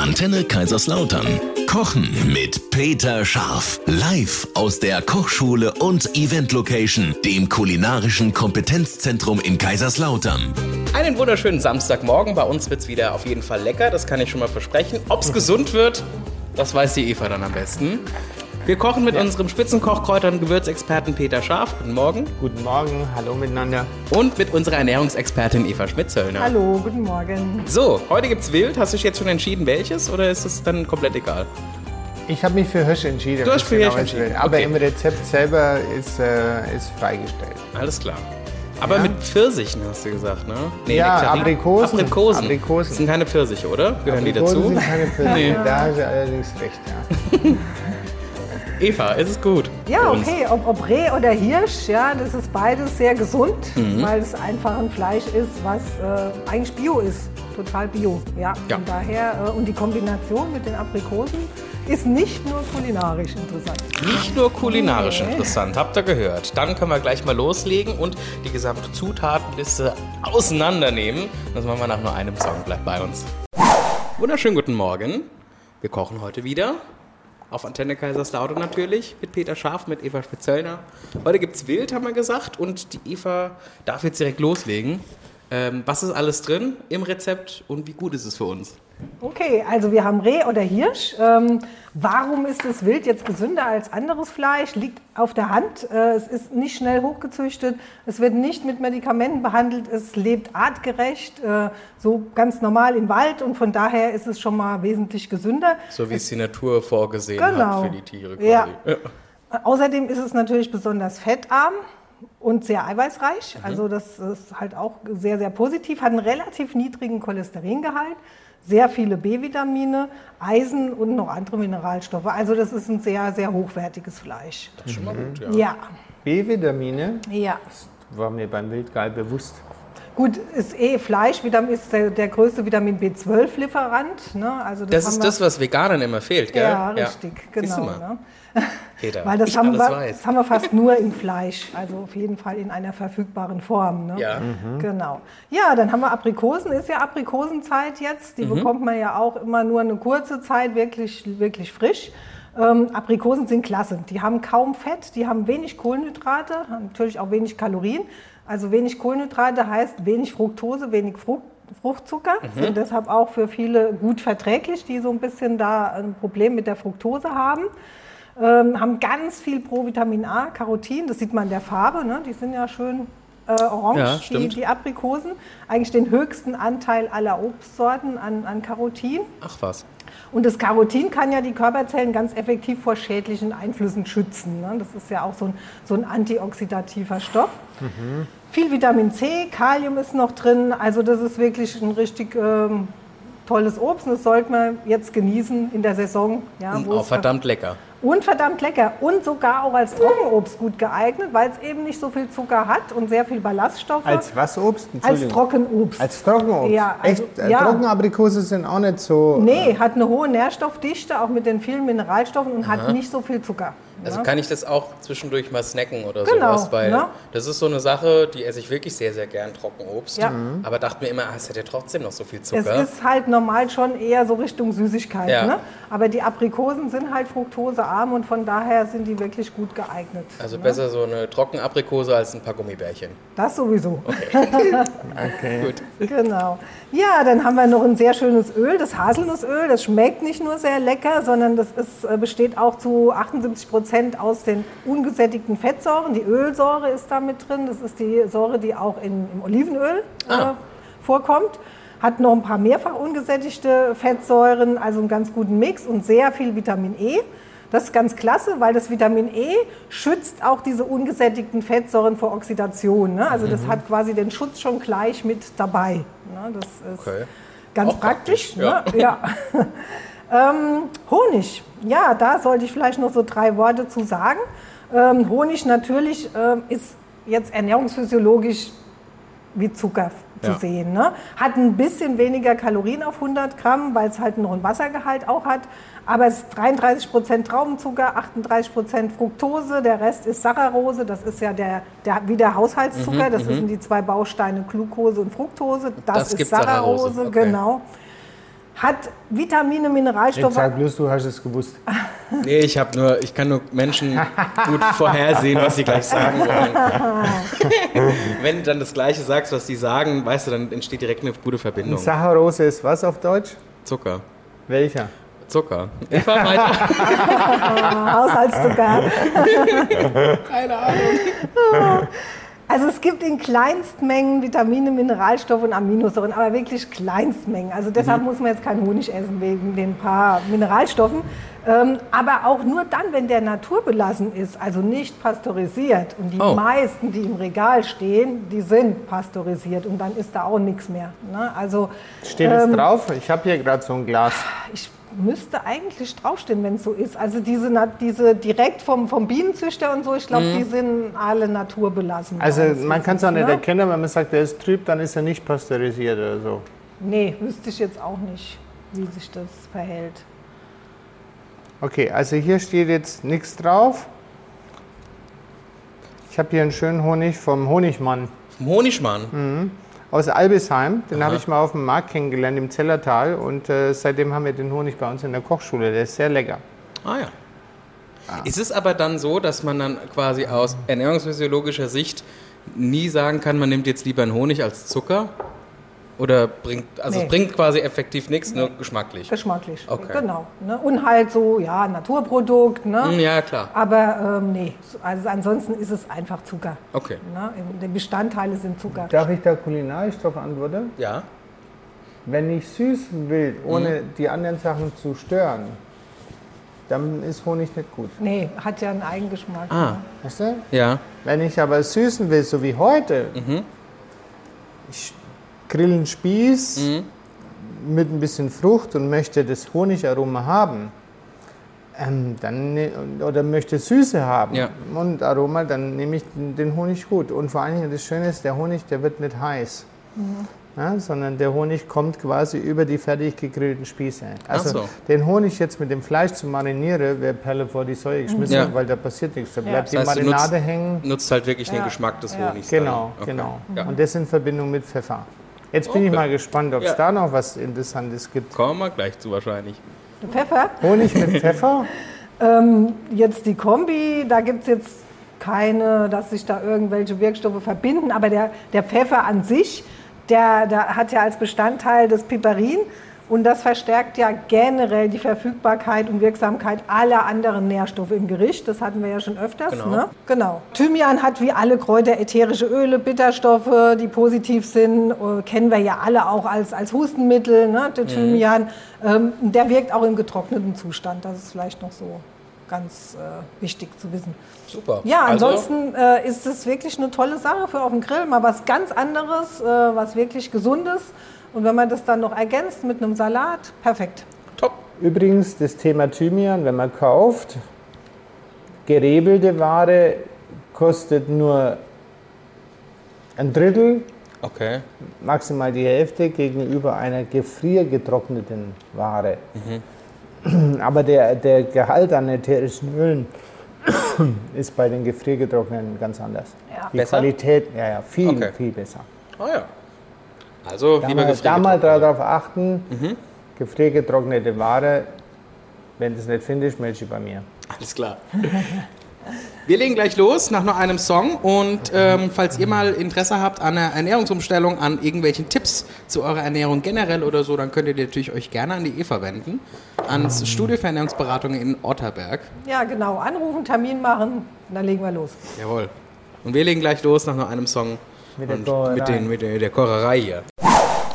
Antenne Kaiserslautern. Kochen mit Peter Scharf. Live aus der Kochschule und Event Location, dem kulinarischen Kompetenzzentrum in Kaiserslautern. Einen wunderschönen Samstagmorgen. Bei uns wird es wieder auf jeden Fall lecker, das kann ich schon mal versprechen. Ob es gesund wird, das weiß die Eva dann am besten. Wir kochen mit unserem Spitzenkochkräuter- und Gewürzexperten Peter Scharf. Guten Morgen. Guten Morgen, hallo miteinander. Und mit unserer Ernährungsexpertin Eva Schmitzöllner. Hallo, guten Morgen. So, heute gibt's Wild. Hast du dich jetzt schon entschieden, welches? Oder ist es dann komplett egal? Ich habe mich für Hirsch entschieden. Du hast für genau Hirsch entschieden, Aber okay. im Rezept selber ist, äh, ist freigestellt. Alles klar. Aber Ja. mit Pfirsichen hast du gesagt, ne? Nee, Ja, Nektarinen. Aprikosen. Aprikosen. Aprikosen. Das sind keine Pfirsiche, oder? Gehören die Aprikosen dazu? sind keine Pfirsiche. Nee. Da hast du allerdings recht, ja. Eva, ist es gut? Ja, okay, ob, ob Reh oder Hirsch, ja, das ist beides sehr gesund, Mhm. weil es einfach ein Fleisch ist, was äh, eigentlich Bio ist, total Bio. Ja, Ja. von daher, äh, und die Kombination mit den Aprikosen ist nicht nur kulinarisch interessant. Nicht nur kulinarisch Nee. interessant, habt ihr gehört. Dann können wir gleich mal loslegen und die gesamte Zutatenliste auseinandernehmen. Das machen wir nach nur einem Song. Bleibt bei uns. Wunderschönen guten Morgen. Wir kochen heute wieder. Auf Antenne Kaiserslautern natürlich, mit Peter Scharf, mit Eva Spezellner. Heute gibt's Wild, haben wir gesagt, und die Eva darf jetzt direkt loslegen. Ähm, was ist alles drin im Rezept und wie gut ist es für uns? Okay, also wir haben Reh oder Hirsch. Ähm, warum ist das Wild jetzt gesünder als anderes Fleisch? Liegt auf der Hand. Äh, es ist nicht schnell hochgezüchtet. Es wird nicht mit Medikamenten behandelt. Es lebt artgerecht, äh, so ganz normal im Wald und von daher ist es schon mal wesentlich gesünder. So wie es die Natur vorgesehen Genau. hat für die Tiere quasi. Ja. Außerdem ist es natürlich besonders fettarm und sehr eiweißreich. Mhm. Also das ist halt auch sehr, sehr positiv. Hat einen relativ niedrigen Cholesteringehalt, sehr viele B-Vitamine, Eisen und noch andere Mineralstoffe. Also das ist ein sehr, sehr hochwertiges Fleisch. Das ist schon mal gut, ja. Ja, B-Vitamine ja. war mir beim Wildgeil bewusst. Gut, ist eh Fleisch, Vitamin ist der, der größte Vitamin B12-Lieferant. Ne? Also Das haben ist das, was Veganern immer fehlt, gell? Ja, richtig, Siehst du genau. Peter, Weil das ich haben, alles wir, weiß. das haben wir fast nur im Fleisch, also auf jeden Fall in einer verfügbaren Form. Ne? Ja. Genau. Ja, dann haben wir Aprikosen, ist ja Aprikosenzeit jetzt. Mhm. Die bekommt man ja auch immer nur eine kurze Zeit wirklich, wirklich frisch. Ähm, Aprikosen sind klasse. Die haben kaum Fett, die haben wenig Kohlenhydrate, haben natürlich auch wenig Kalorien. Also wenig Kohlenhydrate heißt wenig Fructose, wenig Frucht, Fruchtzucker. Mhm. Sind deshalb auch für viele gut verträglich, die so ein bisschen da ein Problem mit der Fructose haben ähm, haben ganz viel Provitamin A, Carotin, das sieht man in der Farbe, ne? die sind ja schön äh, orange, Ja, die, die Aprikosen. Eigentlich den höchsten Anteil aller Obstsorten an, an Carotin. Ach was. Und das Carotin kann ja die Körperzellen ganz effektiv vor schädlichen Einflüssen schützen. Ne? Das ist ja auch so ein, so ein antioxidativer Stoff. Viel Vitamin C, Kalium ist noch drin. Also das ist wirklich ein richtig ähm, tolles Obst. Und das sollte man jetzt genießen in der Saison. Ja, Und auch verdammt lecker. und verdammt lecker und sogar auch als Trockenobst gut geeignet, weil es eben nicht so viel Zucker hat und sehr viel Ballaststoffe. Als was Obst? Als. Trockenobst. Als Trockenobst? Ja, also- Echt? Äh, ja. Trockenaprikose sind auch nicht so... nee, hat eine hohe Nährstoffdichte, auch mit den vielen Mineralstoffen und hat nicht so viel Zucker. Also ja. kann ich das auch zwischendurch mal snacken oder Genau, sowas, weil ne? das ist so eine Sache, die esse ich wirklich sehr, sehr gern, Trockenobst. Ja. Aber dachte mir immer, ah, es hat ja trotzdem noch so viel es Zucker. ist halt normal schon eher so Richtung Süßigkeit. Ja. Ne? Aber die Aprikosen sind halt fruktosearm und von daher sind die wirklich gut geeignet. also ne? besser so eine Trockenaprikose als ein paar Gummibärchen. Das sowieso. Okay. Gut. Genau. Ja, dann haben wir noch ein sehr schönes Öl, das Haselnussöl. Das schmeckt nicht nur sehr lecker, sondern das ist, äh, besteht auch zu 78 Prozent aus den ungesättigten Fettsäuren. Die Ölsäure ist da mit drin. Das ist die Säure, die auch in, im Olivenöl Ah. äh, vorkommt. Hat noch ein paar mehrfach ungesättigte Fettsäuren, also einen ganz guten Mix und sehr viel Vitamin E. Das ist ganz klasse, weil das Vitamin E schützt auch diese ungesättigten Fettsäuren vor Oxidation. Ne? Also das hat quasi den Schutz schon gleich mit dabei. Ne? Das ist Okay. ganz Auch praktisch. praktisch, ne? ja. ähm, Honig, ja, da sollte ich vielleicht noch so drei Worte zu sagen. Ähm, Honig natürlich ähm, ist jetzt ernährungsphysiologisch wie Zucker zu Ja. sehen. Ne? Hat ein bisschen weniger Kalorien auf 100 Gramm, weil es halt noch einen Wassergehalt auch hat. Aber es ist 33 Prozent Traubenzucker, 38 Prozent Fructose, der Rest ist Saccharose. Das ist ja der, der, wie der Haushaltszucker. das sind die zwei Bausteine Glucose und Fructose. Das, Das ist Saccharose, Saccharose, okay. genau. Hat Vitamine, Mineralstoffe. sag bloß, du hast es gewusst. Nee, ich habe nur, ich kann nur Menschen gut vorhersehen, was sie gleich sagen wollen. Wenn du dann das Gleiche sagst, was sie sagen, weißt du, dann entsteht direkt eine gute Verbindung. Saccharose ist was auf Deutsch? Zucker. Welcher? Zucker. Ich fahr weiter. Haushaltszucker. Keine Ahnung. Also es gibt in Kleinstmengen Vitamine, Mineralstoffe und Aminosäuren, aber wirklich Kleinstmengen. Also deshalb muss man jetzt keinen Honig essen wegen den paar Mineralstoffen. Ähm, aber auch nur dann, wenn der naturbelassen ist, also nicht pasteurisiert. Und die Oh. meisten, die im Regal stehen, die sind pasteurisiert und dann ist da auch nichts mehr. Ne? Also Steht es drauf? Ich habe hier gerade so ein Glas. ich müsste eigentlich draufstehen, wenn es so ist. Also diese, diese direkt vom, vom Bienenzüchter und so, ich glaube, die sind alle naturbelassen. Also man kann es auch nicht ne? erkennen, wenn man sagt, der ist trüb, dann ist er nicht pasteurisiert oder so. Nee, wüsste ich jetzt auch nicht, wie sich das verhält. Okay, also hier steht jetzt nichts drauf. Ich habe hier einen schönen Honig vom Honigmann Vom Honigmann. Aus Albisheim. Den habe ich mal auf dem Markt kennengelernt im Zellertal und äh, seitdem haben wir den Honig bei uns in der Kochschule. Der ist sehr lecker. Ah ja. Ist es aber dann so, dass man dann quasi aus ernährungsphysiologischer Sicht nie sagen kann, man nimmt jetzt lieber einen Honig als Zucker? Oder bringt, also Nee. es bringt quasi effektiv nichts, nur geschmacklich? Geschmacklich. Okay. Genau. Ne? Und halt so, ja, Naturprodukt. Ne? Hm, Ja, klar. Aber ähm, nee, also ansonsten ist es einfach Zucker. Okay. Ne? Die Bestandteile sind Zucker. Darf ich da kulinarisch drauf antworten? Ja. Wenn ich süßen will, ohne die anderen Sachen zu stören, dann ist Honig nicht gut. Nee, hat ja einen Eigengeschmack. Ah, Ne? Weißt du? ja. Wenn ich aber süßen will, so wie heute, ich grill einen Spieß mit ein bisschen Frucht und möchte das Honigaroma haben, ähm, dann, ne- oder möchte Süße haben Ja. und Aroma, dann nehme ich den, den Honig gut. Und vor allen Dingen das Schöne ist, der Honig, der wird nicht heiß. Ja, sondern der Honig kommt quasi über die fertig gegrillten Spieße. Also so. den Honig jetzt mit dem Fleisch zu marinieren, wäre Perle vor die Säue geschmissen, Ja. weil da passiert nichts. Da bleibt Das die heißt, du Marinade nutzt- hängen. Nutzt halt wirklich den Ja. Geschmack des Ja. Honigs. Genau, dann. Okay. genau. Ja. Und das in Verbindung mit Pfeffer. Jetzt bin ich Okay. mal gespannt, ob es Ja. da noch was Interessantes gibt. Kommen wir gleich zu wahrscheinlich. Pfeffer. Honig mit Pfeffer? Jetzt die Kombi, da gibt es jetzt keine, dass sich da irgendwelche Wirkstoffe verbinden, aber der, der Pfeffer an sich, der, der hat ja als Bestandteil das Piperin und das verstärkt ja generell die Verfügbarkeit und Wirksamkeit aller anderen Nährstoffe im Gericht. Das hatten wir ja schon öfters. Genau. Ne? genau. Thymian hat wie alle Kräuter ätherische Öle, Bitterstoffe, die positiv sind. Äh, kennen wir ja alle auch als, als Hustenmittel, ne? der Thymian. Ähm, der wirkt auch im getrockneten Zustand. Das ist vielleicht noch so ganz äh, wichtig zu wissen. Super. Ja, Also, ansonsten äh, ist es wirklich eine tolle Sache für auf dem Grill. Mal was ganz anderes, äh, was wirklich Gesundes. Und wenn man das dann noch ergänzt mit einem Salat, perfekt. top. Übrigens, das Thema Thymian, wenn man kauft, gerebelte Ware kostet nur ein Drittel, Okay. maximal die Hälfte gegenüber einer gefriergetrockneten Ware. Aber der, der Gehalt an ätherischen Ölen ist bei den gefriergetrockneten ganz anders. Ja. Die Besser? Qualität, ja, ja, viel, Okay. viel besser. Ah ja. Also, Da lieber mal, da mal darauf achten, gefriergetrocknete Ware, wenn du es nicht findest, melde dich bei mir. Alles klar. Wir legen gleich los nach noch einem Song und ähm, falls ihr mal Interesse habt an einer Ernährungsumstellung, an irgendwelchen Tipps zu eurer Ernährung generell oder so, dann könnt ihr natürlich euch gerne an die Eva wenden, ans Studio für Ernährungsberatung in Otterberg. Ja, genau. Anrufen, Termin machen, und dann legen wir los. Jawohl. Und wir legen gleich los nach noch einem Song Mit der Kocherei. mit, den, mit der, der Kocherei hier.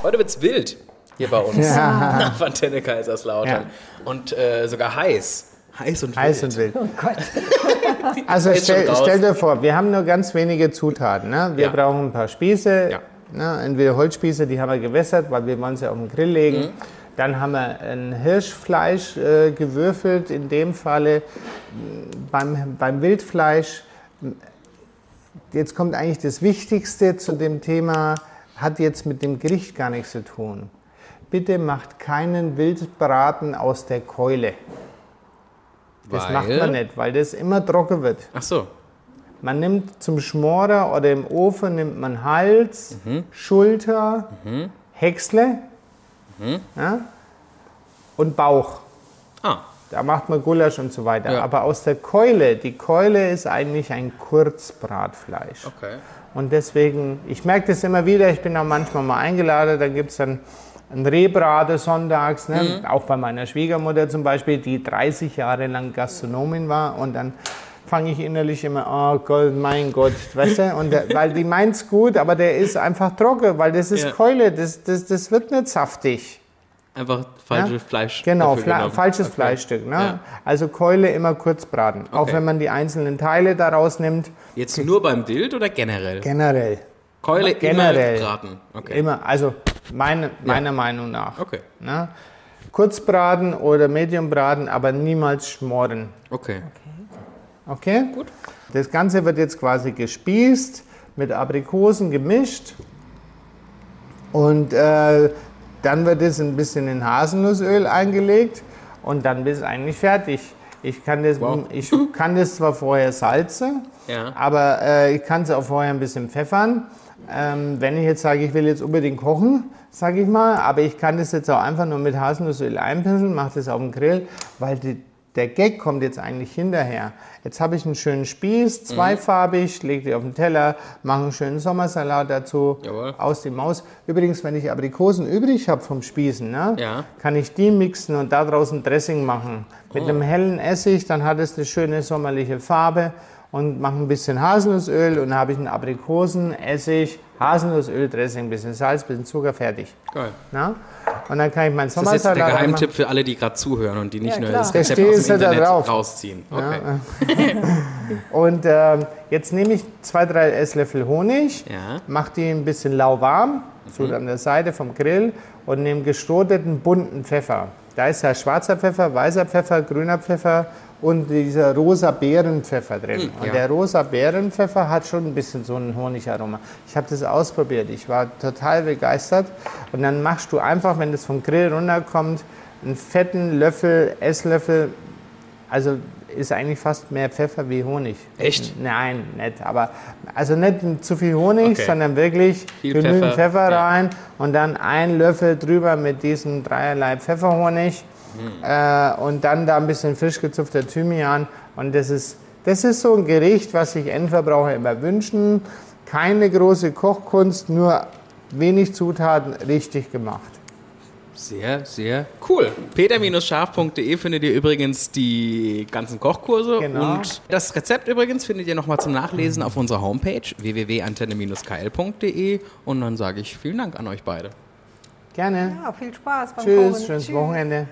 Heute wird's wild hier bei uns auf Antenne Kaiserslautern und äh, sogar heiß. Heiß und Heiß wild. und wild. Oh Gott. Also stell, stell dir vor, wir haben nur ganz wenige Zutaten. Ne? Wir Ja. brauchen ein paar Spieße, Ja. ne? entweder Holzspieße, die haben wir gewässert, weil wir wollen sie auf den Grill legen. Mhm. Dann haben wir ein Hirschfleisch äh, gewürfelt, in dem Falle beim, beim Wildfleisch. Jetzt kommt eigentlich das Wichtigste zu dem Thema, hat jetzt mit dem Gericht gar nichts zu tun. Bitte macht keinen Wildbraten aus der Keule. Das Weil? macht man nicht, weil das immer trocken wird. Ach so. Man nimmt zum Schmorer oder im Ofen nimmt man Hals, Schulter, Häcksle. Ja? und Bauch. Ah, Da macht man Gulasch und so weiter. Ja. Aber aus der Keule, die Keule ist eigentlich ein Kurzbratfleisch. okay. Und deswegen, ich merke das immer wieder, ich bin auch manchmal mal eingeladen, da gibt es dann ein Rehbrate sonntags, ne? Mhm. auch bei meiner Schwiegermutter zum Beispiel, die 30 Jahre lang Gastronomin war und dann fange ich innerlich immer, oh Gott, mein Gott, weißt du, und der, weil die meint's gut, aber der ist einfach trocken, weil das ist Ja. Keule, das, das, das wird nicht saftig. Einfach falsches Ja? Fleisch. Genau, Fle falsches Okay. Fleischstück. Ne? Ja. Also Keule immer kurz braten, auch Okay. wenn man die einzelnen Teile daraus nimmt, Jetzt nur beim Wild oder generell? generell. Keule generell. immer braten. Okay. Immer, also meine, meiner Meinung nach. Okay. Ne? Kurz braten oder Medium braten, aber niemals schmoren. Okay. Okay? Gut. Das Ganze wird jetzt quasi gespießt, mit Aprikosen gemischt und äh, dann wird es ein bisschen in Haselnussöl eingelegt und dann ist es eigentlich fertig. Ich kann das, Wow. ich kann das zwar vorher salzen, Ja. aber äh, ich kann es auch vorher ein bisschen pfeffern. Ähm, wenn ich jetzt sage, ich will jetzt unbedingt kochen, sage ich mal, aber ich kann das jetzt auch einfach nur mit Haselnussöl einpinseln, mache das auf dem Grill, weil die, der Gag kommt jetzt eigentlich hinterher. Jetzt habe ich einen schönen Spieß, zweifarbig, lege die auf den Teller, mache einen schönen Sommersalat dazu, Jawohl. aus die Maus. Übrigens, wenn ich Aprikosen übrig habe vom Spießen, ne, Ja. kann ich die mixen und daraus ein Dressing machen. Mit Oh. einem hellen Essig, dann hat es eine schöne sommerliche Farbe und mache ein bisschen Haselnussöl und dann habe ich einen Aprikosen, Essig, Haselnussöl, Dressing, ein bisschen Salz, ein bisschen Zucker, fertig. Geil. Na? Und dann kann ich meinen Das ist jetzt Sommersalat der. Geheimtipp für alle, die gerade zuhören und die nicht Ja, nur klar. das Rezept aus dem da Internet drauf. rausziehen. Okay. Und ähm, jetzt nehme ich zwei, drei Esslöffel Honig, Ja. mache die ein bisschen lauwarm, so an der Seite vom Grill und nehme gestroteten bunten Pfeffer. Da ist ja schwarzer Pfeffer, weißer Pfeffer, grüner Pfeffer und dieser rosa Beerenpfeffer drin. und ja. der rosa Beerenpfeffer hat schon ein bisschen so ein Honigaroma. Ich habe das ausprobiert, ich war total begeistert. Und dann machst du einfach, wenn das vom Grill runterkommt, einen fetten Löffel, Esslöffel also ist eigentlich fast mehr Pfeffer wie Honig. Echt? Nein, nicht. Aber also nicht zu viel Honig, Okay. sondern wirklich Viel genügend Pfeffer, Pfeffer, ja. rein und dann ein Löffel drüber mit diesem dreierlei Pfefferhonig Hm. äh, und dann da ein bisschen frisch gezupfter Thymian und das ist das ist so ein Gericht, was sich Endverbraucher immer wünschen. Keine große Kochkunst, nur wenig Zutaten, richtig gemacht. Sehr, sehr cool. peter-scharf.de findet ihr übrigens die ganzen Kochkurse. Genau. Und das Rezept übrigens findet ihr nochmal zum Nachlesen auf unserer Homepage www.antenne-kl.de. Und dann sage ich vielen Dank an euch beide. Gerne. Ja, viel Spaß beim Tschüss, Kochen. schönes Wochenende.